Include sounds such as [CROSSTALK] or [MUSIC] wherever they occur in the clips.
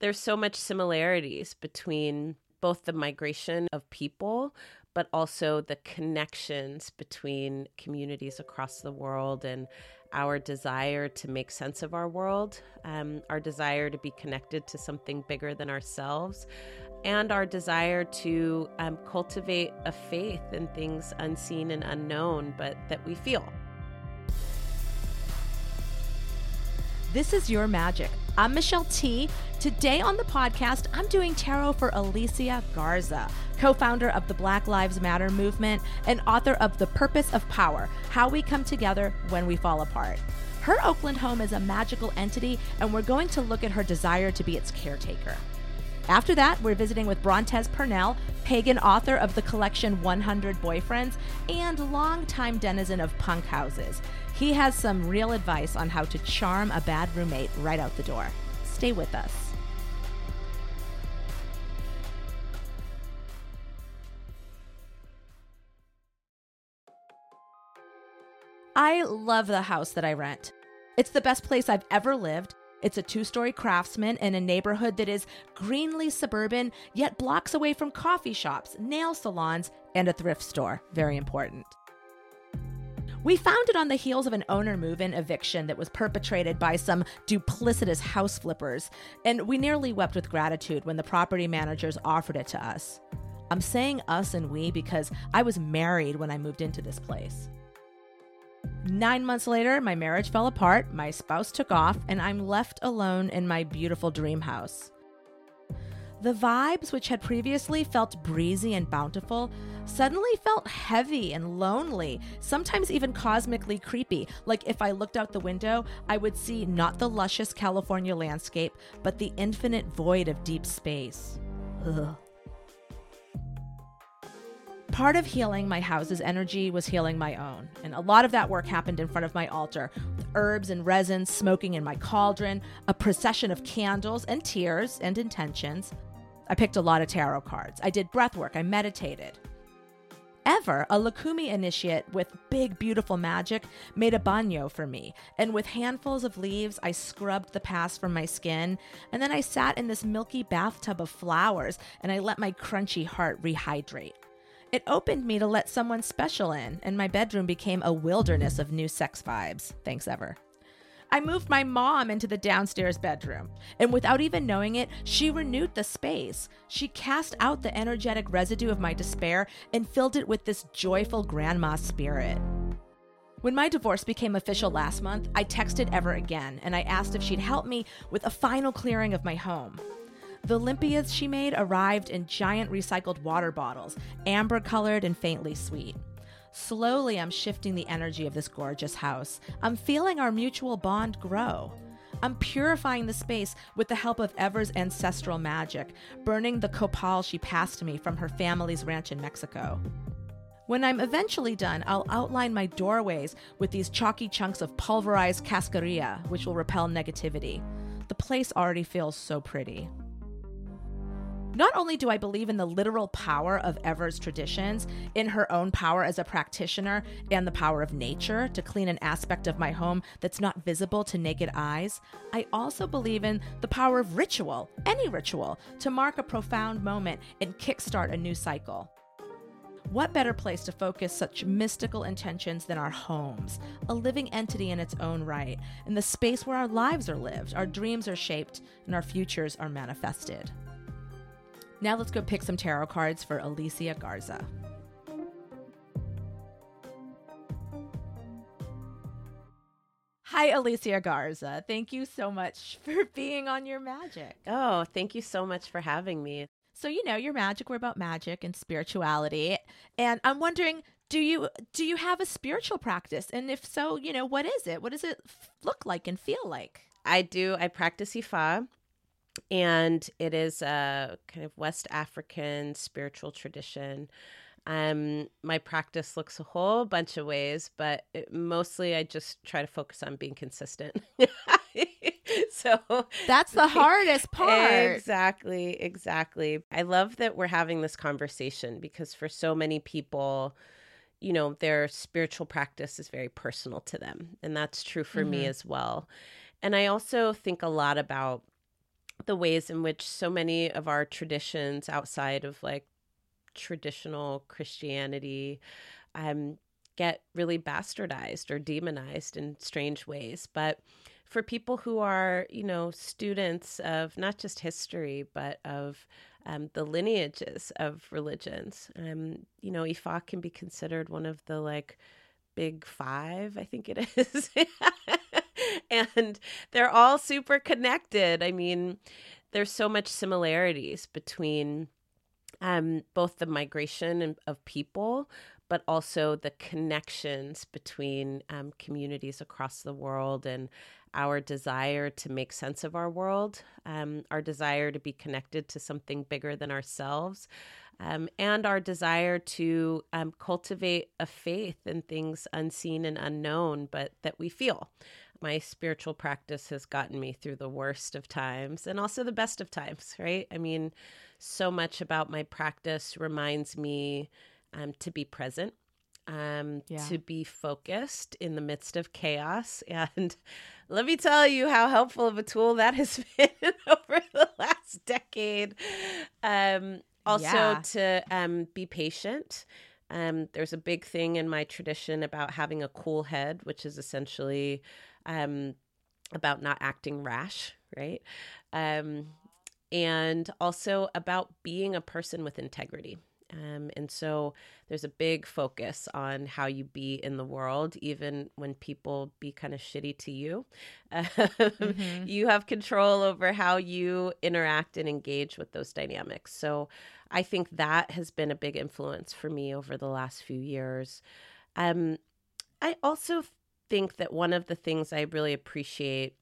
there's so much similarities between both the migration of people but also the connections between communities across the world and our desire to make sense of our world, um, our desire to be connected to something bigger than ourselves, and our desire to um, cultivate a faith in things unseen and unknown, but that we feel. This is Your Magic. I'm Michelle Tea. Today on the podcast, I'm doing tarot for Alicia Garza, co founder of the Black Lives Matter movement and author of The Purpose of Power How We Come Together When We Fall Apart. Her Oakland home is a magical entity, and we're going to look at her desire to be its caretaker. After that, we're visiting with Brontez Purnell, pagan author of the collection 100 Boyfriends and longtime denizen of punk houses. He has some real advice on how to charm a bad roommate right out the door. Stay with us. I love the house that I rent. It's the best place I've ever lived it's a two story craftsman in a neighborhood that is greenly suburban, yet blocks away from coffee shops, nail salons, and a thrift store. Very important. We found it on the heels of an owner move in eviction that was perpetrated by some duplicitous house flippers, and we nearly wept with gratitude when the property managers offered it to us. I'm saying us and we because I was married when I moved into this place. Nine months later, my marriage fell apart, my spouse took off, and I'm left alone in my beautiful dream house. The vibes, which had previously felt breezy and bountiful, suddenly felt heavy and lonely, sometimes even cosmically creepy. Like if I looked out the window, I would see not the luscious California landscape, but the infinite void of deep space. Ugh. Part of healing my house's energy was healing my own, and a lot of that work happened in front of my altar, with herbs and resins smoking in my cauldron, a procession of candles and tears and intentions. I picked a lot of tarot cards. I did breath work. I meditated. Ever, a Lucumí initiate with big, beautiful magic made a baño for me, and with handfuls of leaves, I scrubbed the past from my skin, and then I sat in this milky bathtub of flowers and I let my crunchy heart rehydrate. It opened me to let someone special in, and my bedroom became a wilderness of new sex vibes. Thanks, Ever. I moved my mom into the downstairs bedroom, and without even knowing it, she renewed the space. She cast out the energetic residue of my despair and filled it with this joyful grandma spirit. When my divorce became official last month, I texted Ever again and I asked if she'd help me with a final clearing of my home. The limpias she made arrived in giant recycled water bottles, amber colored and faintly sweet. Slowly, I'm shifting the energy of this gorgeous house. I'm feeling our mutual bond grow. I'm purifying the space with the help of Ever's ancestral magic, burning the copal she passed me from her family's ranch in Mexico. When I'm eventually done, I'll outline my doorways with these chalky chunks of pulverized cascarilla, which will repel negativity. The place already feels so pretty. Not only do I believe in the literal power of Ever's traditions, in her own power as a practitioner, and the power of nature to clean an aspect of my home that's not visible to naked eyes, I also believe in the power of ritual, any ritual, to mark a profound moment and kickstart a new cycle. What better place to focus such mystical intentions than our homes, a living entity in its own right, in the space where our lives are lived, our dreams are shaped, and our futures are manifested? Now let's go pick some tarot cards for Alicia Garza. Hi, Alicia Garza. Thank you so much [LAUGHS] for being on Your Magic. Oh, thank you so much for having me. So, you know, Your Magic, we're about magic and spirituality. And I'm wondering, do you do you have a spiritual practice? And if so, you know, what is it? What does it look like and feel like? I do. I practice Ifa and it is a kind of West African spiritual tradition. Um, my practice looks a whole bunch of ways, but it, mostly I just try to focus on being consistent. [LAUGHS] so that's the [LAUGHS] hardest part. Exactly, exactly. I love that we're having this conversation because for so many people, you know, their spiritual practice is very personal to them, and that's true for mm-hmm. me as well. And I also think a lot about the ways in which so many of our traditions outside of like traditional Christianity um, get really bastardized or demonized in strange ways. But for people who are, you know, students of not just history, but of um, the lineages of religions, um, you know, Ifa can be considered one of the like big five, I think it is. [LAUGHS] [LAUGHS] and they're all super connected. I mean, there's so much similarities between um, both the migration of people, but also the connections between um, communities across the world and our desire to make sense of our world, um, our desire to be connected to something bigger than ourselves, um, and our desire to um, cultivate a faith in things unseen and unknown, but that we feel. My spiritual practice has gotten me through the worst of times and also the best of times, right? I mean, so much about my practice reminds me um, to be present, um, yeah. to be focused in the midst of chaos. [LAUGHS] And let me tell you how helpful of a tool that has [LAUGHS] been over the last decade. Um, also, yeah. to um, be patient. Um, there's a big thing in my tradition about having a cool head, which is essentially um, about not acting rash, right? Um, and also about being a person with integrity. Um, and so there's a big focus on how you be in the world, even when people be kind of shitty to you. [LAUGHS] mm-hmm. You have control over how you interact and engage with those dynamics. So I think that has been a big influence for me over the last few years. Um, I also think that one of the things I really appreciate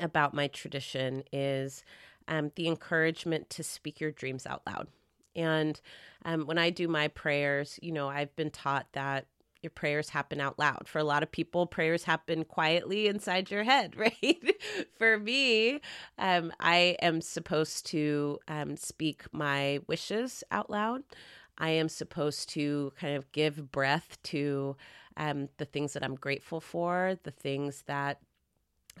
about my tradition is um, the encouragement to speak your dreams out loud. And um, when I do my prayers, you know, I've been taught that your prayers happen out loud. For a lot of people, prayers happen quietly inside your head, [LAUGHS] right? For me, um, I am supposed to um, speak my wishes out loud. I am supposed to kind of give breath to um, the things that I'm grateful for, the things that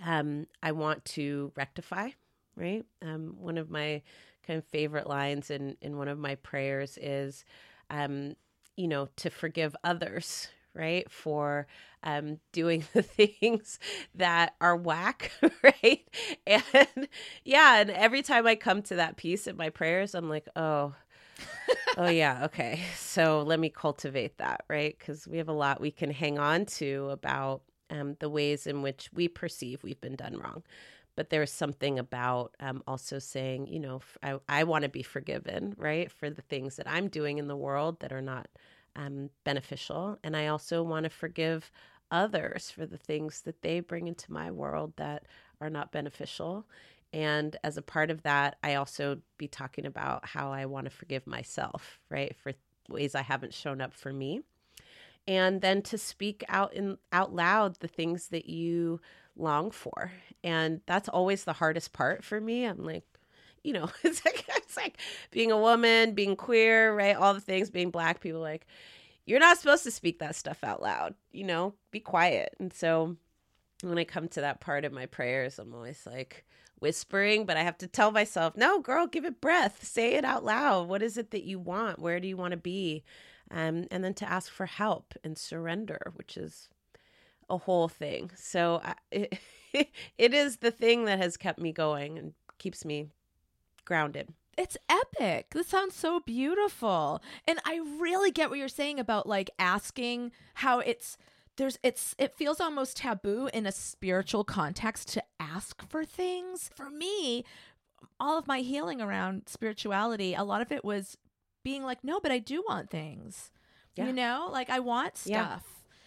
um, I want to rectify right? Um, one of my kind of favorite lines in in one of my prayers is, um, you know, to forgive others, right, for um, doing [LAUGHS] the things that are whack, [LAUGHS] right? And yeah, and every time I come to that piece in my prayers, I'm like, oh. [LAUGHS] oh yeah okay so let me cultivate that right because we have a lot we can hang on to about um, the ways in which we perceive we've been done wrong but there's something about um, also saying, you know, I, I want to be forgiven, right, for the things that I'm doing in the world that are not um, beneficial. And I also want to forgive others for the things that they bring into my world that are not beneficial. And as a part of that, I also be talking about how I want to forgive myself, right, for ways I haven't shown up for me. And then to speak out in out loud the things that you long for. And that's always the hardest part for me. I'm like, you know, [LAUGHS] it's like it's like being a woman, being queer, right? All the things, being black, people like, you're not supposed to speak that stuff out loud, you know, be quiet. And so when I come to that part of my prayers, I'm always like whispering, but I have to tell myself, no, girl, give it breath. Say it out loud. What is it that you want? Where do you want to be? Um, and then to ask for help and surrender, which is a whole thing. So I, it, [LAUGHS] it is the thing that has kept me going and keeps me grounded. It's epic. This sounds so beautiful. And I really get what you're saying about like asking how it's there's it's it feels almost taboo in a spiritual context to ask for things. For me, all of my healing around spirituality, a lot of it was being like, no, but I do want things. Yeah. You know, like I want stuff. Yeah.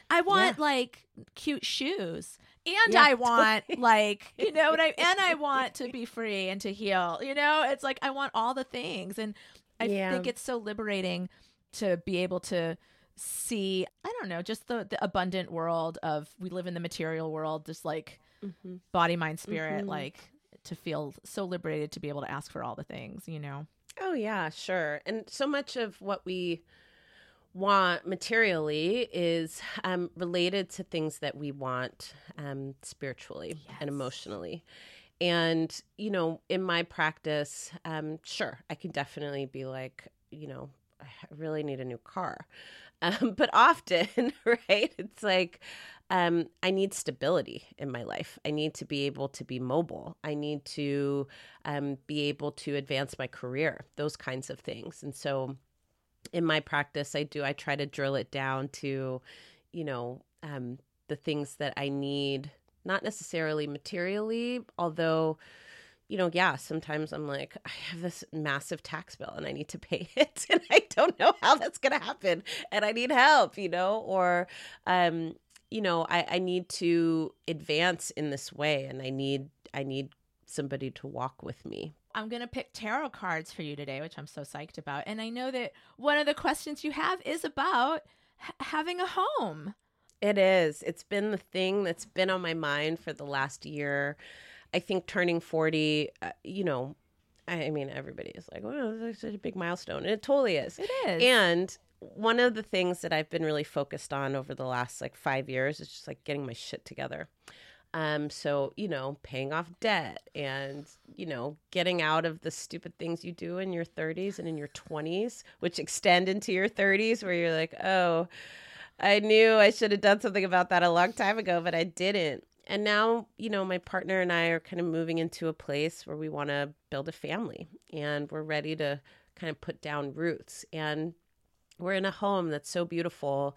I want yeah. like cute shoes. And yeah, I want totally. like, [LAUGHS] you know what I and I want to be free and to heal. You know, it's like I want all the things and I yeah. think it's so liberating to be able to see, I don't know, just the the abundant world of we live in the material world just like mm-hmm. body mind spirit mm-hmm. like to feel so liberated to be able to ask for all the things, you know. Oh yeah, sure. And so much of what we want materially is um, related to things that we want um, spiritually yes. and emotionally. And, you know, in my practice, um, sure, I can definitely be like, you know, I really need a new car. [LAUGHS] Um, but often, [LAUGHS] right, it's like, um, I need stability in my life. I need to be able to be mobile. I need to um, be able to advance my career, those kinds of things. And so, in my practice, I do, I try to drill it down to, you know, um, the things that I need, not necessarily materially, although, you know, yeah, sometimes I'm like, I have this massive tax bill and I need to [LAUGHS] pay it and I don't know how that's going to happen and I need help, you know, or, um, you know, I, I need to advance in this way and I need, I need somebody to walk with me. I'm going to pick tarot cards for you today, which I'm so psyched about. And I know that one of the questions you have is about h- having a home. It is. It's been the thing that's been on my mind for the last year. I think turning 40, uh, you know, I mean, everybody is like, well, such a big milestone. And it totally is. It is. And one of the things that I've been really focused on over the last like five years is just like getting my shit together. Um, so, you know, paying off debt and, you know, getting out of the stupid things you do in your 30s and in your 20s, which extend into your 30s, where you're like, oh, I knew I should have done something about that a long time ago, but I didn't. And now, you know, my partner and I are kind of moving into a place where we want to build a family and we're ready to kind of put down roots. And we're in a home that's so beautiful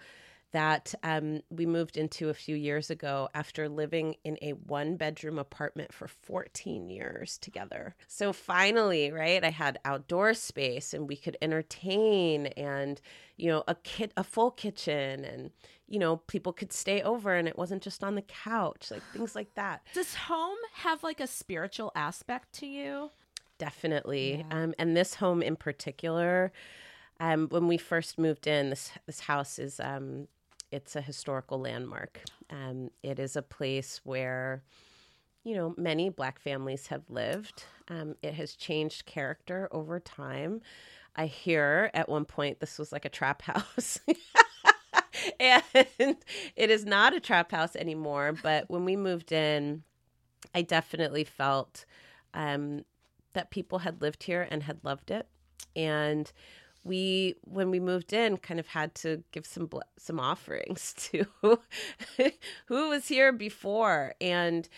that um, we moved into a few years ago after living in a one bedroom apartment for 14 years together. So finally, right, I had outdoor space and we could entertain and, you know, a kit, a full kitchen and, you know, people could stay over and it wasn't just on the couch, like things like that. Does home have like a spiritual aspect to you? Definitely. Yeah. Um, and this home in particular, um, when we first moved in, this this house is um, it's a historical landmark. Um, it is a place where, you know, many Black families have lived. Um, it has changed character over time. I hear at one point this was like a trap [LAUGHS] house. and it is not a trap house anymore. But when we moved in, I definitely felt um, that people had lived here and had loved it. And we when we moved in kind of had to give some some offerings [LAUGHS] to who was here before. And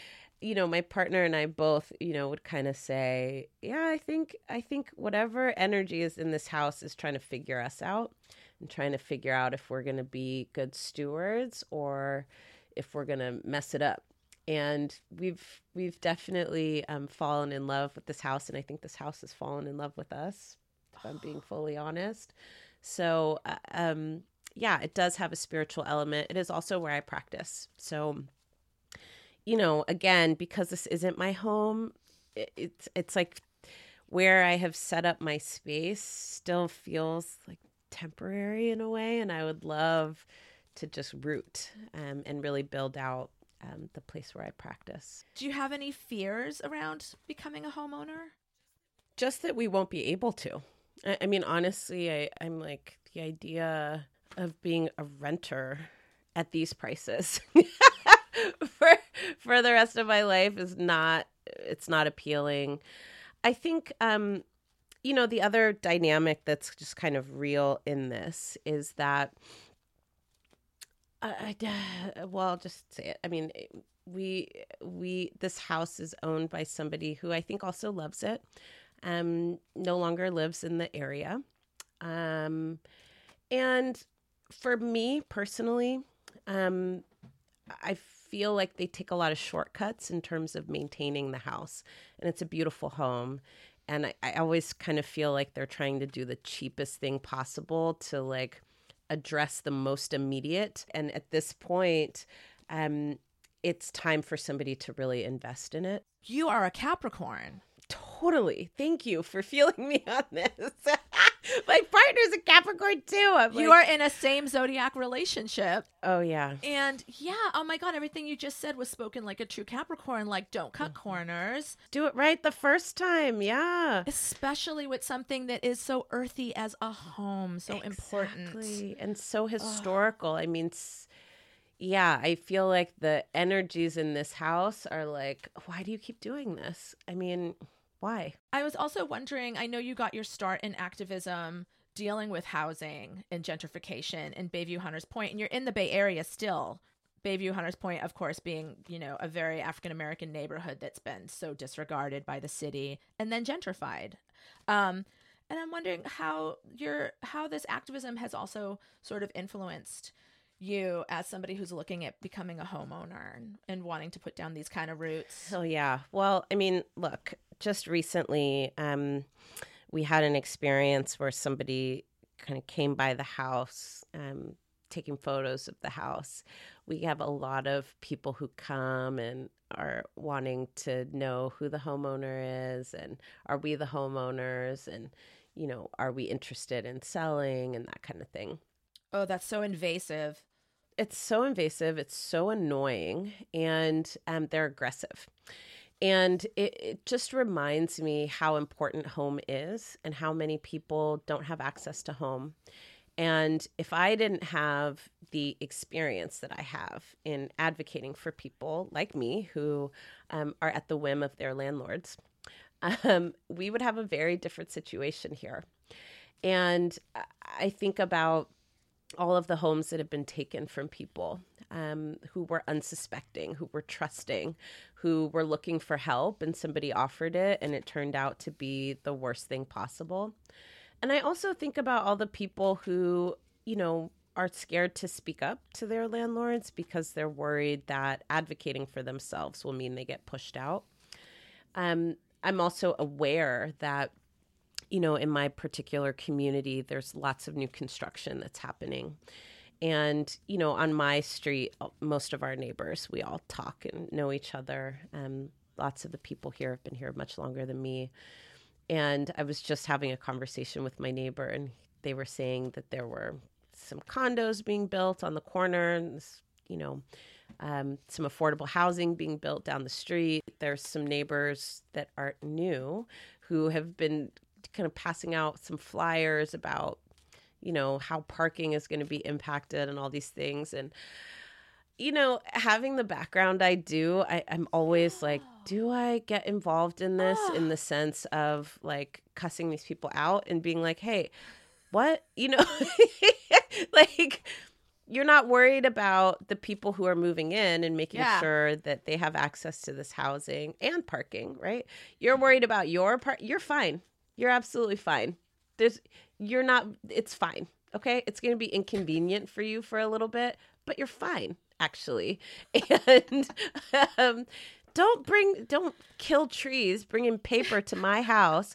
you know my partner and I both you know would kind of say yeah I think I think whatever energy is in this house is trying to figure us out and trying to figure out if we're going to be good stewards or if we're going to mess it up. And we've we've definitely um, fallen in love with this house and i think this house has fallen in love with us if I'm being fully honest. So, uh, um, yeah, it does have a spiritual element. It is also where I practice. So, you know, again, because this isn't my home, it, it's it's like where I have set up my space still feels like temporary in a way, and I would love to just root um, and really build out um, the place where I practice. Do you have any fears around becoming a homeowner? Just that we won't be able to. I, I mean, honestly, I, I'm like the idea of being a renter at these prices [LAUGHS] for for the rest of my life is not it's not appealing. I think um you know the other dynamic that's just kind of real in this is that I, I [SIGHS] well I'll just say it. I mean we we this house is owned by somebody who I think also loves it um, no longer lives in the area. Um, and for me personally, um, I feel like they take a lot of shortcuts in terms of maintaining the house. And it's a beautiful home. And I, I always kind of feel like they're trying to do the cheapest thing possible to like address the most immediate. And at this point, um, it's time for somebody to really invest in it. You are a Capricorn. Totally. Thank you for [LAUGHS] feeling me on this. [LAUGHS] My partner's a Capricorn too. I'm you like, are in a same zodiac relationship. Oh yeah. And yeah, oh my god, everything you just said was spoken like a true Capricorn. Like, don't cut mm-hmm. corners. Do it right the first time. Yeah. Especially with something that is so earthy as a home, so exactly. important and so historical. I mean, yeah, I feel like the energies in this house are like, why do you keep doing this? I mean, why? I was also wondering, I know you got your start in activism dealing with housing and gentrification in Bayview Hunters Point, and you're in the Bay Area still. Bayview Hunters Point, of course, being, you know, a very African American neighborhood that's been so disregarded by the city and then gentrified. Um, and I'm wondering how your how this activism has also sort of influenced you as somebody who's looking at becoming a homeowner and, and wanting to put down these kind of roots. Oh yeah. Well, I mean, look, just recently, um, we had an experience where somebody kind of came by the house, um, taking photos of the house. We have a lot of people who come and are wanting to know who the homeowner is and are we the homeowners and you know are we interested in selling and that kind of thing oh that's so invasive it's so invasive it's so annoying and um, they're aggressive and it, it just reminds me how important home is and how many people don't have access to home and if I didn't have the experience that I have in advocating for people like me who um, are at the whim of their landlords, um, we would have a very different situation here. And I think about all of the homes that have been taken from people um, who were unsuspecting, who were trusting, who were looking for help, and somebody offered it, and it turned out to be the worst thing possible. And I also think about all the people who, you know, are scared to speak up to their landlords because they're worried that advocating for themselves will mean they get pushed out. Um, I'm also aware that, you know, in my particular community, there's lots of new construction that's happening. And, you know, on my street, most of our neighbors, we all talk and know each other. Um, lots of the people here have been here much longer than me. And I was just having a conversation with my neighbor, and they were saying that there were some condos being built on the corner, and you know, um, some affordable housing being built down the street. There's some neighbors that aren't new who have been kind of passing out some flyers about, you know, how parking is going to be impacted and all these things. And you know, having the background I do, I, am always like, do I get involved in this in the ah. sense of like cussing these people out and being like, hey, what? [LAUGHS] You know, like you're not worried about the people who are moving in and making yeah. sure that they have access to this housing and parking, right? You're worried about your part. You're fine. You're absolutely fine. There's, you're not, it's fine. Okay. It's going to be inconvenient for you for a little bit, but you're fine actually. [LAUGHS] And um, don't bring, don't kill trees bringing paper to my house.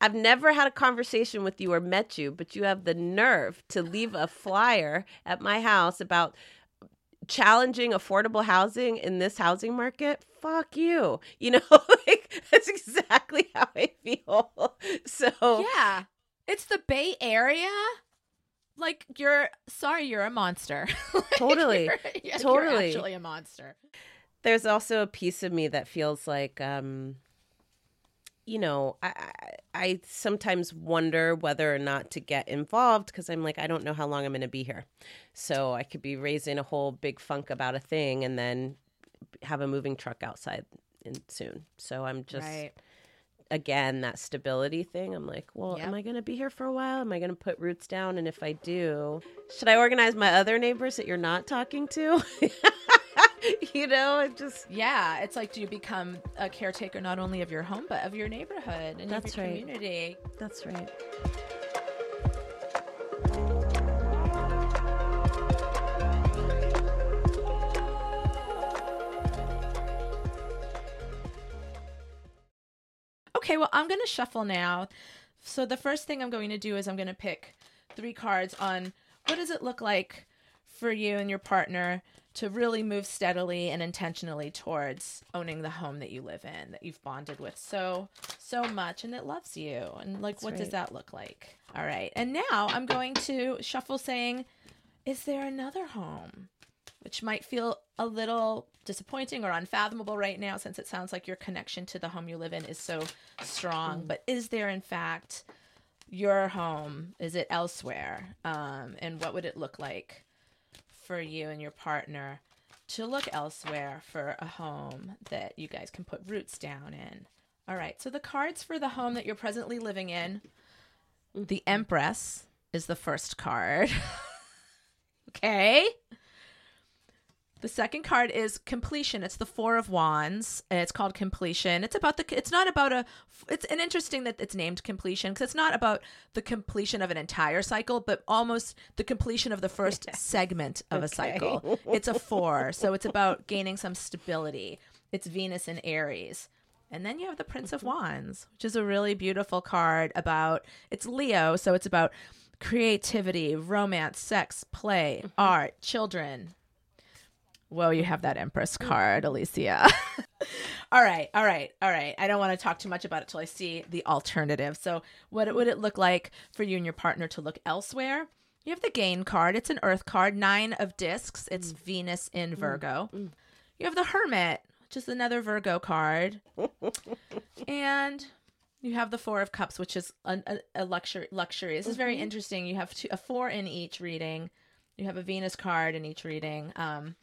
I've never had a conversation with you or met you, but you have the nerve to leave a flyer at my house about challenging affordable housing in this housing market. Fuck you. You know, [LAUGHS] [LAUGHS] that's exactly how I feel. [LAUGHS] So, yeah. It's the Bay Area. Like you're sorry you're a monster. [LAUGHS] Totally. you're, yeah, totally. you're actually a monster. There's also a piece of me that feels like um you know i i sometimes wonder whether or not to get involved because i'm like i don't know how long i'm going to be here. So i could be raising a whole big funk about a thing and then have a moving truck outside in soon. So i'm just right. again that stability thing. I'm like well yep. am i going to be here for a while? Am i going to put roots down? And if i do should i organize my other neighbors that you're not talking to? [LAUGHS] You know it just yeah it's like do you become a caretaker not only of your home but of your neighborhood and that's your right. community? That's right Okay, well, I'm going to shuffle now. So the first thing I'm going to do is I'm going to pick three cards on what does it look like for you and your partner to really move steadily and intentionally towards owning the home that you live in that you've bonded with so so much and that loves you and like That's what right. does that look like all right and now i'm going to shuffle saying is there another home which might feel a little disappointing or unfathomable right now since it sounds like your connection to the home you live in is so strong. Mm. But is there, in fact, your home? Is it elsewhere? Um, and what would it look like for you and your partner to look elsewhere for a home that you guys can put roots down in. All right, so the cards for the home that you're presently living in the Empress is the first card. [LAUGHS] okay. The second card is completion. It's the Four of Wands. It's called completion. It's about the. It's not about a. It's an interesting that it's named completion because it's not about the completion of an entire cycle, but almost the completion of the first [LAUGHS] segment of a cycle. It's a four, so it's about gaining some stability. It's Venus and Aries. And then you have the Prince of Wands, which is a really beautiful card about it's Leo, so it's about creativity, romance, sex, play, mm-hmm. art, children. Well, you have that Empress mm. card, Alicia. [LAUGHS] all right, all right, all right. I don't want to talk too much about it till I see the alternative. So, what would it look like for you and your partner to look elsewhere? You have the Gain card. It's an Earth card, nine of discs. It's mm. Venus in mm, Virgo. You have the Hermit, which is another Virgo card. [LAUGHS] and you have the Four of Cups, which is a, a, a luxury. Luxury. This is very mm-hmm. interesting. You have two, a four in each reading. You have a Venus card in each reading. Um,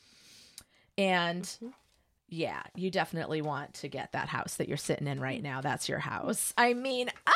and mm-hmm. yeah, you definitely want to get that house that you're sitting in right mm. now. That's your house. I mean, ah,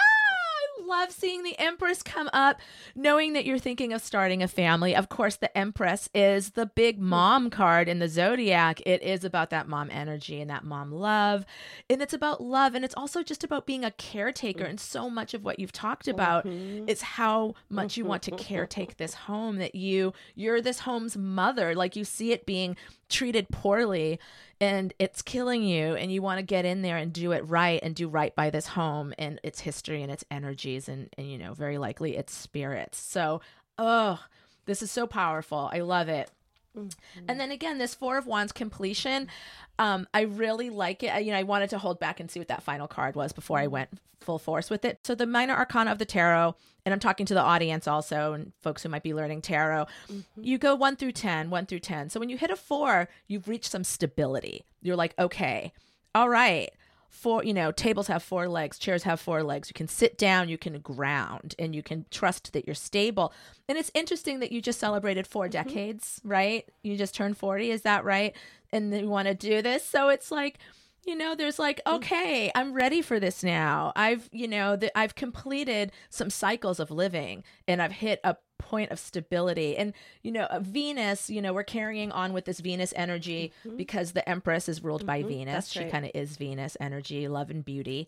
I love seeing the Empress come up, knowing that you're thinking of starting a family. Of course, the Empress is the big mm. mom card in the zodiac. It is about that mom energy and that mom love. And it's about love. And it's also just about being a caretaker. Mm. And so much of what you've talked about mm-hmm. is how much you want to [LAUGHS] caretake this home that you you're this home's mother. Like you see it being treated poorly and it's killing you and you want to get in there and do it right and do right by this home and its history and its energies and, and you know very likely its spirits. So oh this is so powerful. I love it and then again this four of wands completion um i really like it. I, you know i wanted to hold back and see what that final card was before i went full force with it. So the minor arcana of the tarot and i'm talking to the audience also and folks who might be learning tarot you go 1 through ten, one through 10 so when you hit a 4 you've reached some stability. You're like okay all right four you know tables have four legs chairs have four legs. You can sit down you can ground and you can trust that you're stable. And it's interesting that you just celebrated 4 mm-hmm. decades right? You just turned 40 is that right? And you want to do this. So it's like you know there's like mm. okay i'm ready for this now. I've you know that i've completed some cycles of living and i've hit a point of stability and you know uh, venus you know we're carrying on with this venus energy because the empress is ruled by venus that's she right. kind of is venus energy love and beauty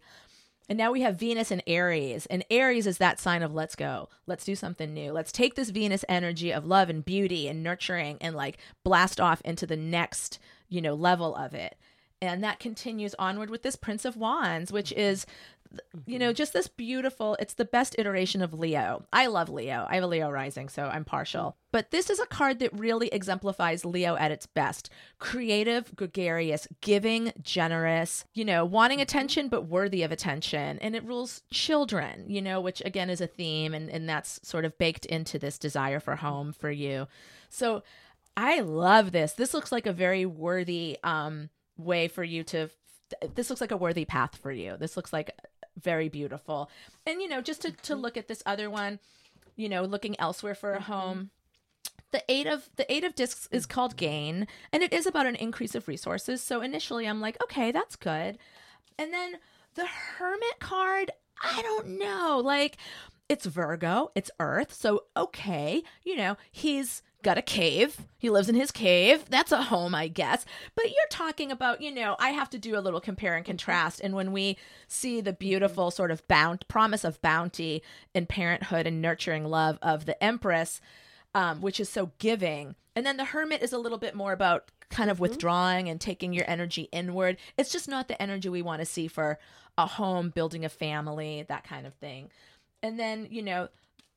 and now we have Venus and Aries. And Aries is that sign of let's go. Let's do something new. Let's take this Venus energy of love and beauty and nurturing and like blast off into the next, you know, level of it. And that continues onward with this Prince of Wands, which mm-hmm. is you know, mm-hmm. just this beautiful, it's the best iteration of Leo. I love Leo. I have a Leo rising, so I'm partial. Mm-hmm. But this is a card that really exemplifies Leo at its best creative, gregarious, giving, generous, you know, wanting attention, but worthy of attention. And it rules children, you know, which again is a theme, and, and that's sort of baked into this desire for home for you. So I love this. This looks like a very worthy um, way for you to. This looks like a worthy path for you. This looks like very beautiful. And you know, just to, to mm-hmm. look at this other one, you know, looking elsewhere for a mm-hmm. home. The eight of the eight of discs is called gain, and it is about an increase of resources. So initially, I'm like, okay, that's good. And then the hermit card, I don't know, like it's Virgo, it's Earth, so okay, you know, he's got a cave. He lives in his cave. That's a home, I guess. But you're talking about, you know, I have to do a little compare and contrast. And when we see the beautiful sort of bound promise of bounty and parenthood and nurturing love of the Empress, um, which is so giving, and then the Hermit is a little bit more about kind of withdrawing and taking your energy inward. It's just not the energy we want to see for a home, building a family, that kind of thing. And then, you know,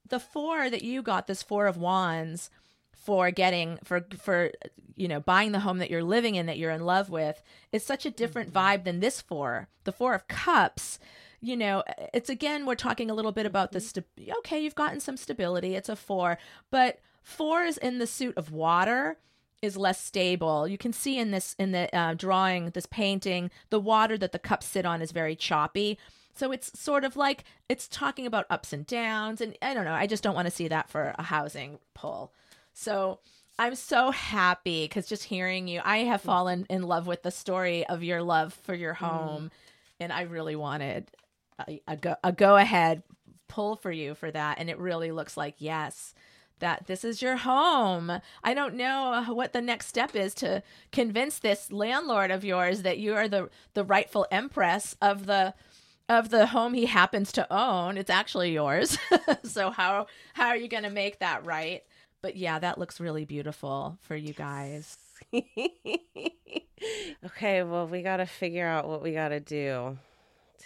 the four that you got, this four of wands for getting for for you know buying the home that you're living in that you're in love with is such a different vibe than this four. The four of cups you know it's again we're talking a little bit about the sta- okay you've gotten some stability it's a four but four is in the suit of water is less stable. You can see in this in the uh, drawing this painting the water that the cups sit on is very choppy. So it's sort of like it's talking about ups and downs and i don't know i just don't want to see that for a housing pull so I'm so happy because just hearing you, I have fallen in love with the story of your love for your home, mm. and I really wanted a, a go a go ahead pull for you for that, and it really looks like yes that this is your home. I don't know what the next step is to convince this landlord of yours that you are the the rightful empress of the of the home he happens to own. It's actually yours. [LAUGHS] so how how are you going to make that right? But yeah, that looks really beautiful for you guys. [LAUGHS] okay, well, we got to figure out what we got to do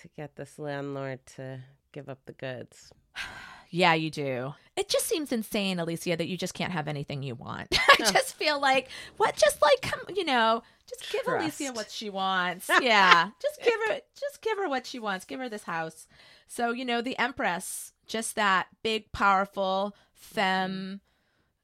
to get this landlord to give up the goods. [SIGHS] Yeah, you do. It just seems insane, Alicia, that you just can't have anything you want. [LAUGHS] I just feel like, what? Just like, come, you know, just give Alicia what she wants. [LAUGHS] Yeah, just give her, just give her what she wants. Give her this house. So you know, the Empress, just that big, powerful femme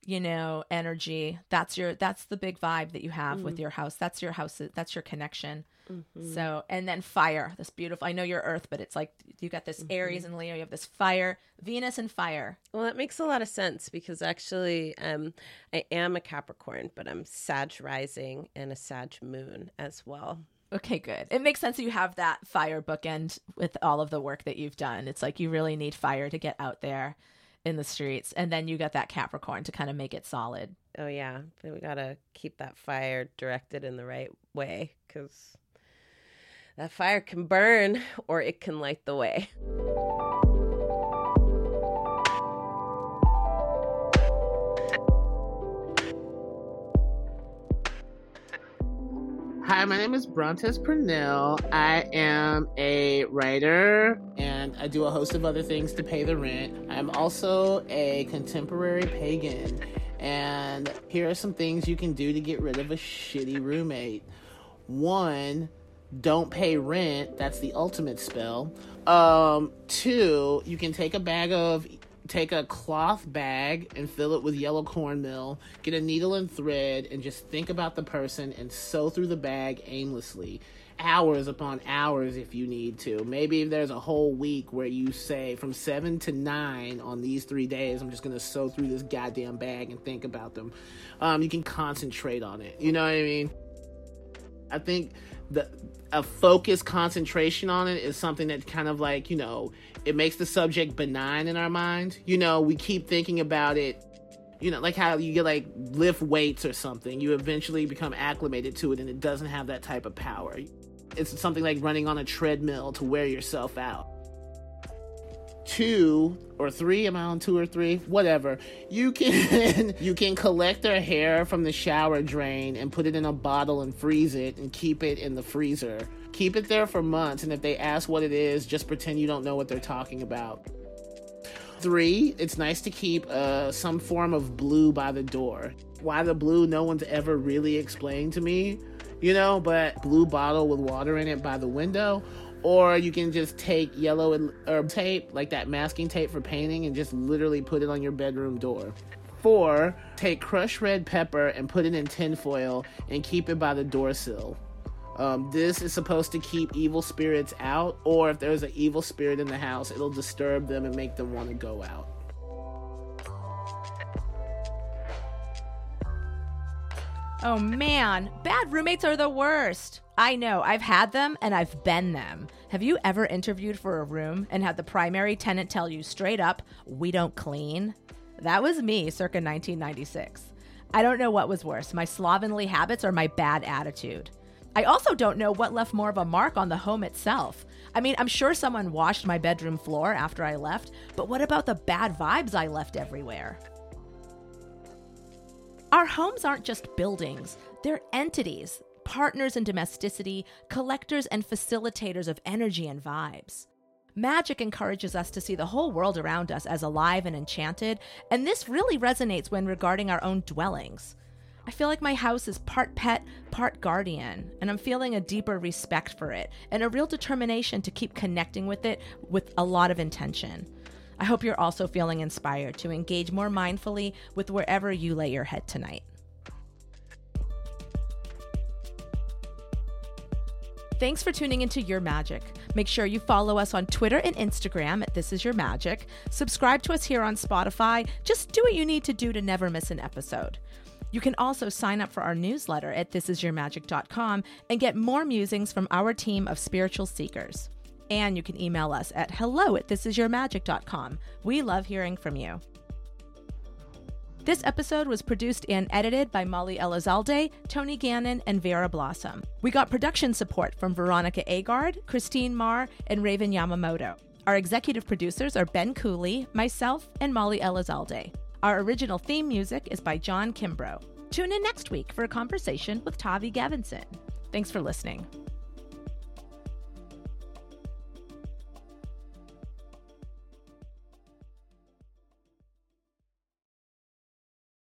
you know energy that's your that's the big vibe that you have mm. with your house that's your house that's your connection mm-hmm. so and then fire this beautiful i know you're earth but it's like you got this mm-hmm. aries and leo you have this fire venus and fire well that makes a lot of sense because actually um i am a capricorn but i'm sag rising and a sag moon as well Okay, good. It makes sense that you have that fire bookend with all of the work that you've done. It's like you really need fire to get out there in the streets and then you got that capricorn to kind of make it solid. Oh yeah. We gotta keep that fire directed in the right way because that fire can burn or it can light the way Hi, my name is Brontez Purnell. I am a writer and I do a host of other things to pay the rent. I'm also a contemporary pagan. And here are some things you can do to get rid of a shitty roommate. One, don't pay rent. That's the ultimate spell. Um, two, you can take a bag of take a cloth bag and fill it with yellow cornmeal, get a needle and thread, and just think about the person and sew through the bag aimlessly. Hours upon hours if you need to. Maybe if there's a whole week where you say from 7 to 9 on these three days, I'm just to sew through this goddamn bag and think about them. Um, you can concentrate on it. You know what I mean? I think the a focused concentration on it is something that kind of like you know it makes the subject benign in our mind. You know we keep thinking about it you know like how you get like lift weights or something. You eventually become acclimated to it and it doesn't have that type of power. It's something like running on a treadmill to wear yourself out two or three am i on two or three? Whatever. You can [LAUGHS] you can collect their hair from the shower drain and put it in a bottle and freeze it and keep it in the freezer. Keep it there for months and if they ask what it is just pretend you don't know what they're talking about. Three it's nice to keep uh, some form of blue by the door. Why the blue? No one's ever really explained to me you know but blue bottle with water in it by the window or you can just take yellow and herb tape, like that masking tape for painting, and just literally put it on your bedroom door. Four, take crushed red pepper and put it in tinfoil and keep it by the door sill. Um, this is supposed to keep evil spirits out, or if there's an evil spirit in the house, it'll disturb them and make them want to go out. Oh man, bad roommates are the worst. I know, I've had them and I've been them. Have you ever interviewed for a room and had the primary tenant tell you straight up, we don't clean? That was me circa 1996. I don't know what was worse, my slovenly habits or my bad attitude. I also don't know what left more of a mark on the home itself. I mean, I'm sure someone washed my bedroom floor after I left, but what about the bad vibes I left everywhere? Our homes aren't just buildings, they're entities partners in domesticity, collectors and facilitators of energy and vibes. Magic encourages us to see the whole world around us as alive and enchanted, and this really resonates when regarding our own dwellings. I feel like my house is part pet, part guardian, and I'm feeling a deeper respect for it and a real determination to keep connecting with it with a lot of intention. I hope you're also feeling inspired to engage more mindfully with wherever you lay your head tonight. Thanks for tuning into Your Magic. Make sure you follow us on Twitter and Instagram at This Is Your Magic. Subscribe to us here on Spotify. Just do what you need to do to never miss an episode. You can also sign up for our newsletter at thisisyourmagic.com and get more musings from our team of spiritual seekers. And you can email us at hello at thisisyourmagic.com. We love hearing from you. This episode was produced and edited by Molly Elizalde, Tony Gannon, and Vera Blossom. We got production support from Veronica Agard, Christine Marr, and Raven Yamamoto. Our executive producers are Ben Cooley, myself, and Molly Elizalde. Our original theme music is by John Kimbrough. Tune in next week for a conversation with Tavi Gevinson. Thanks for listening.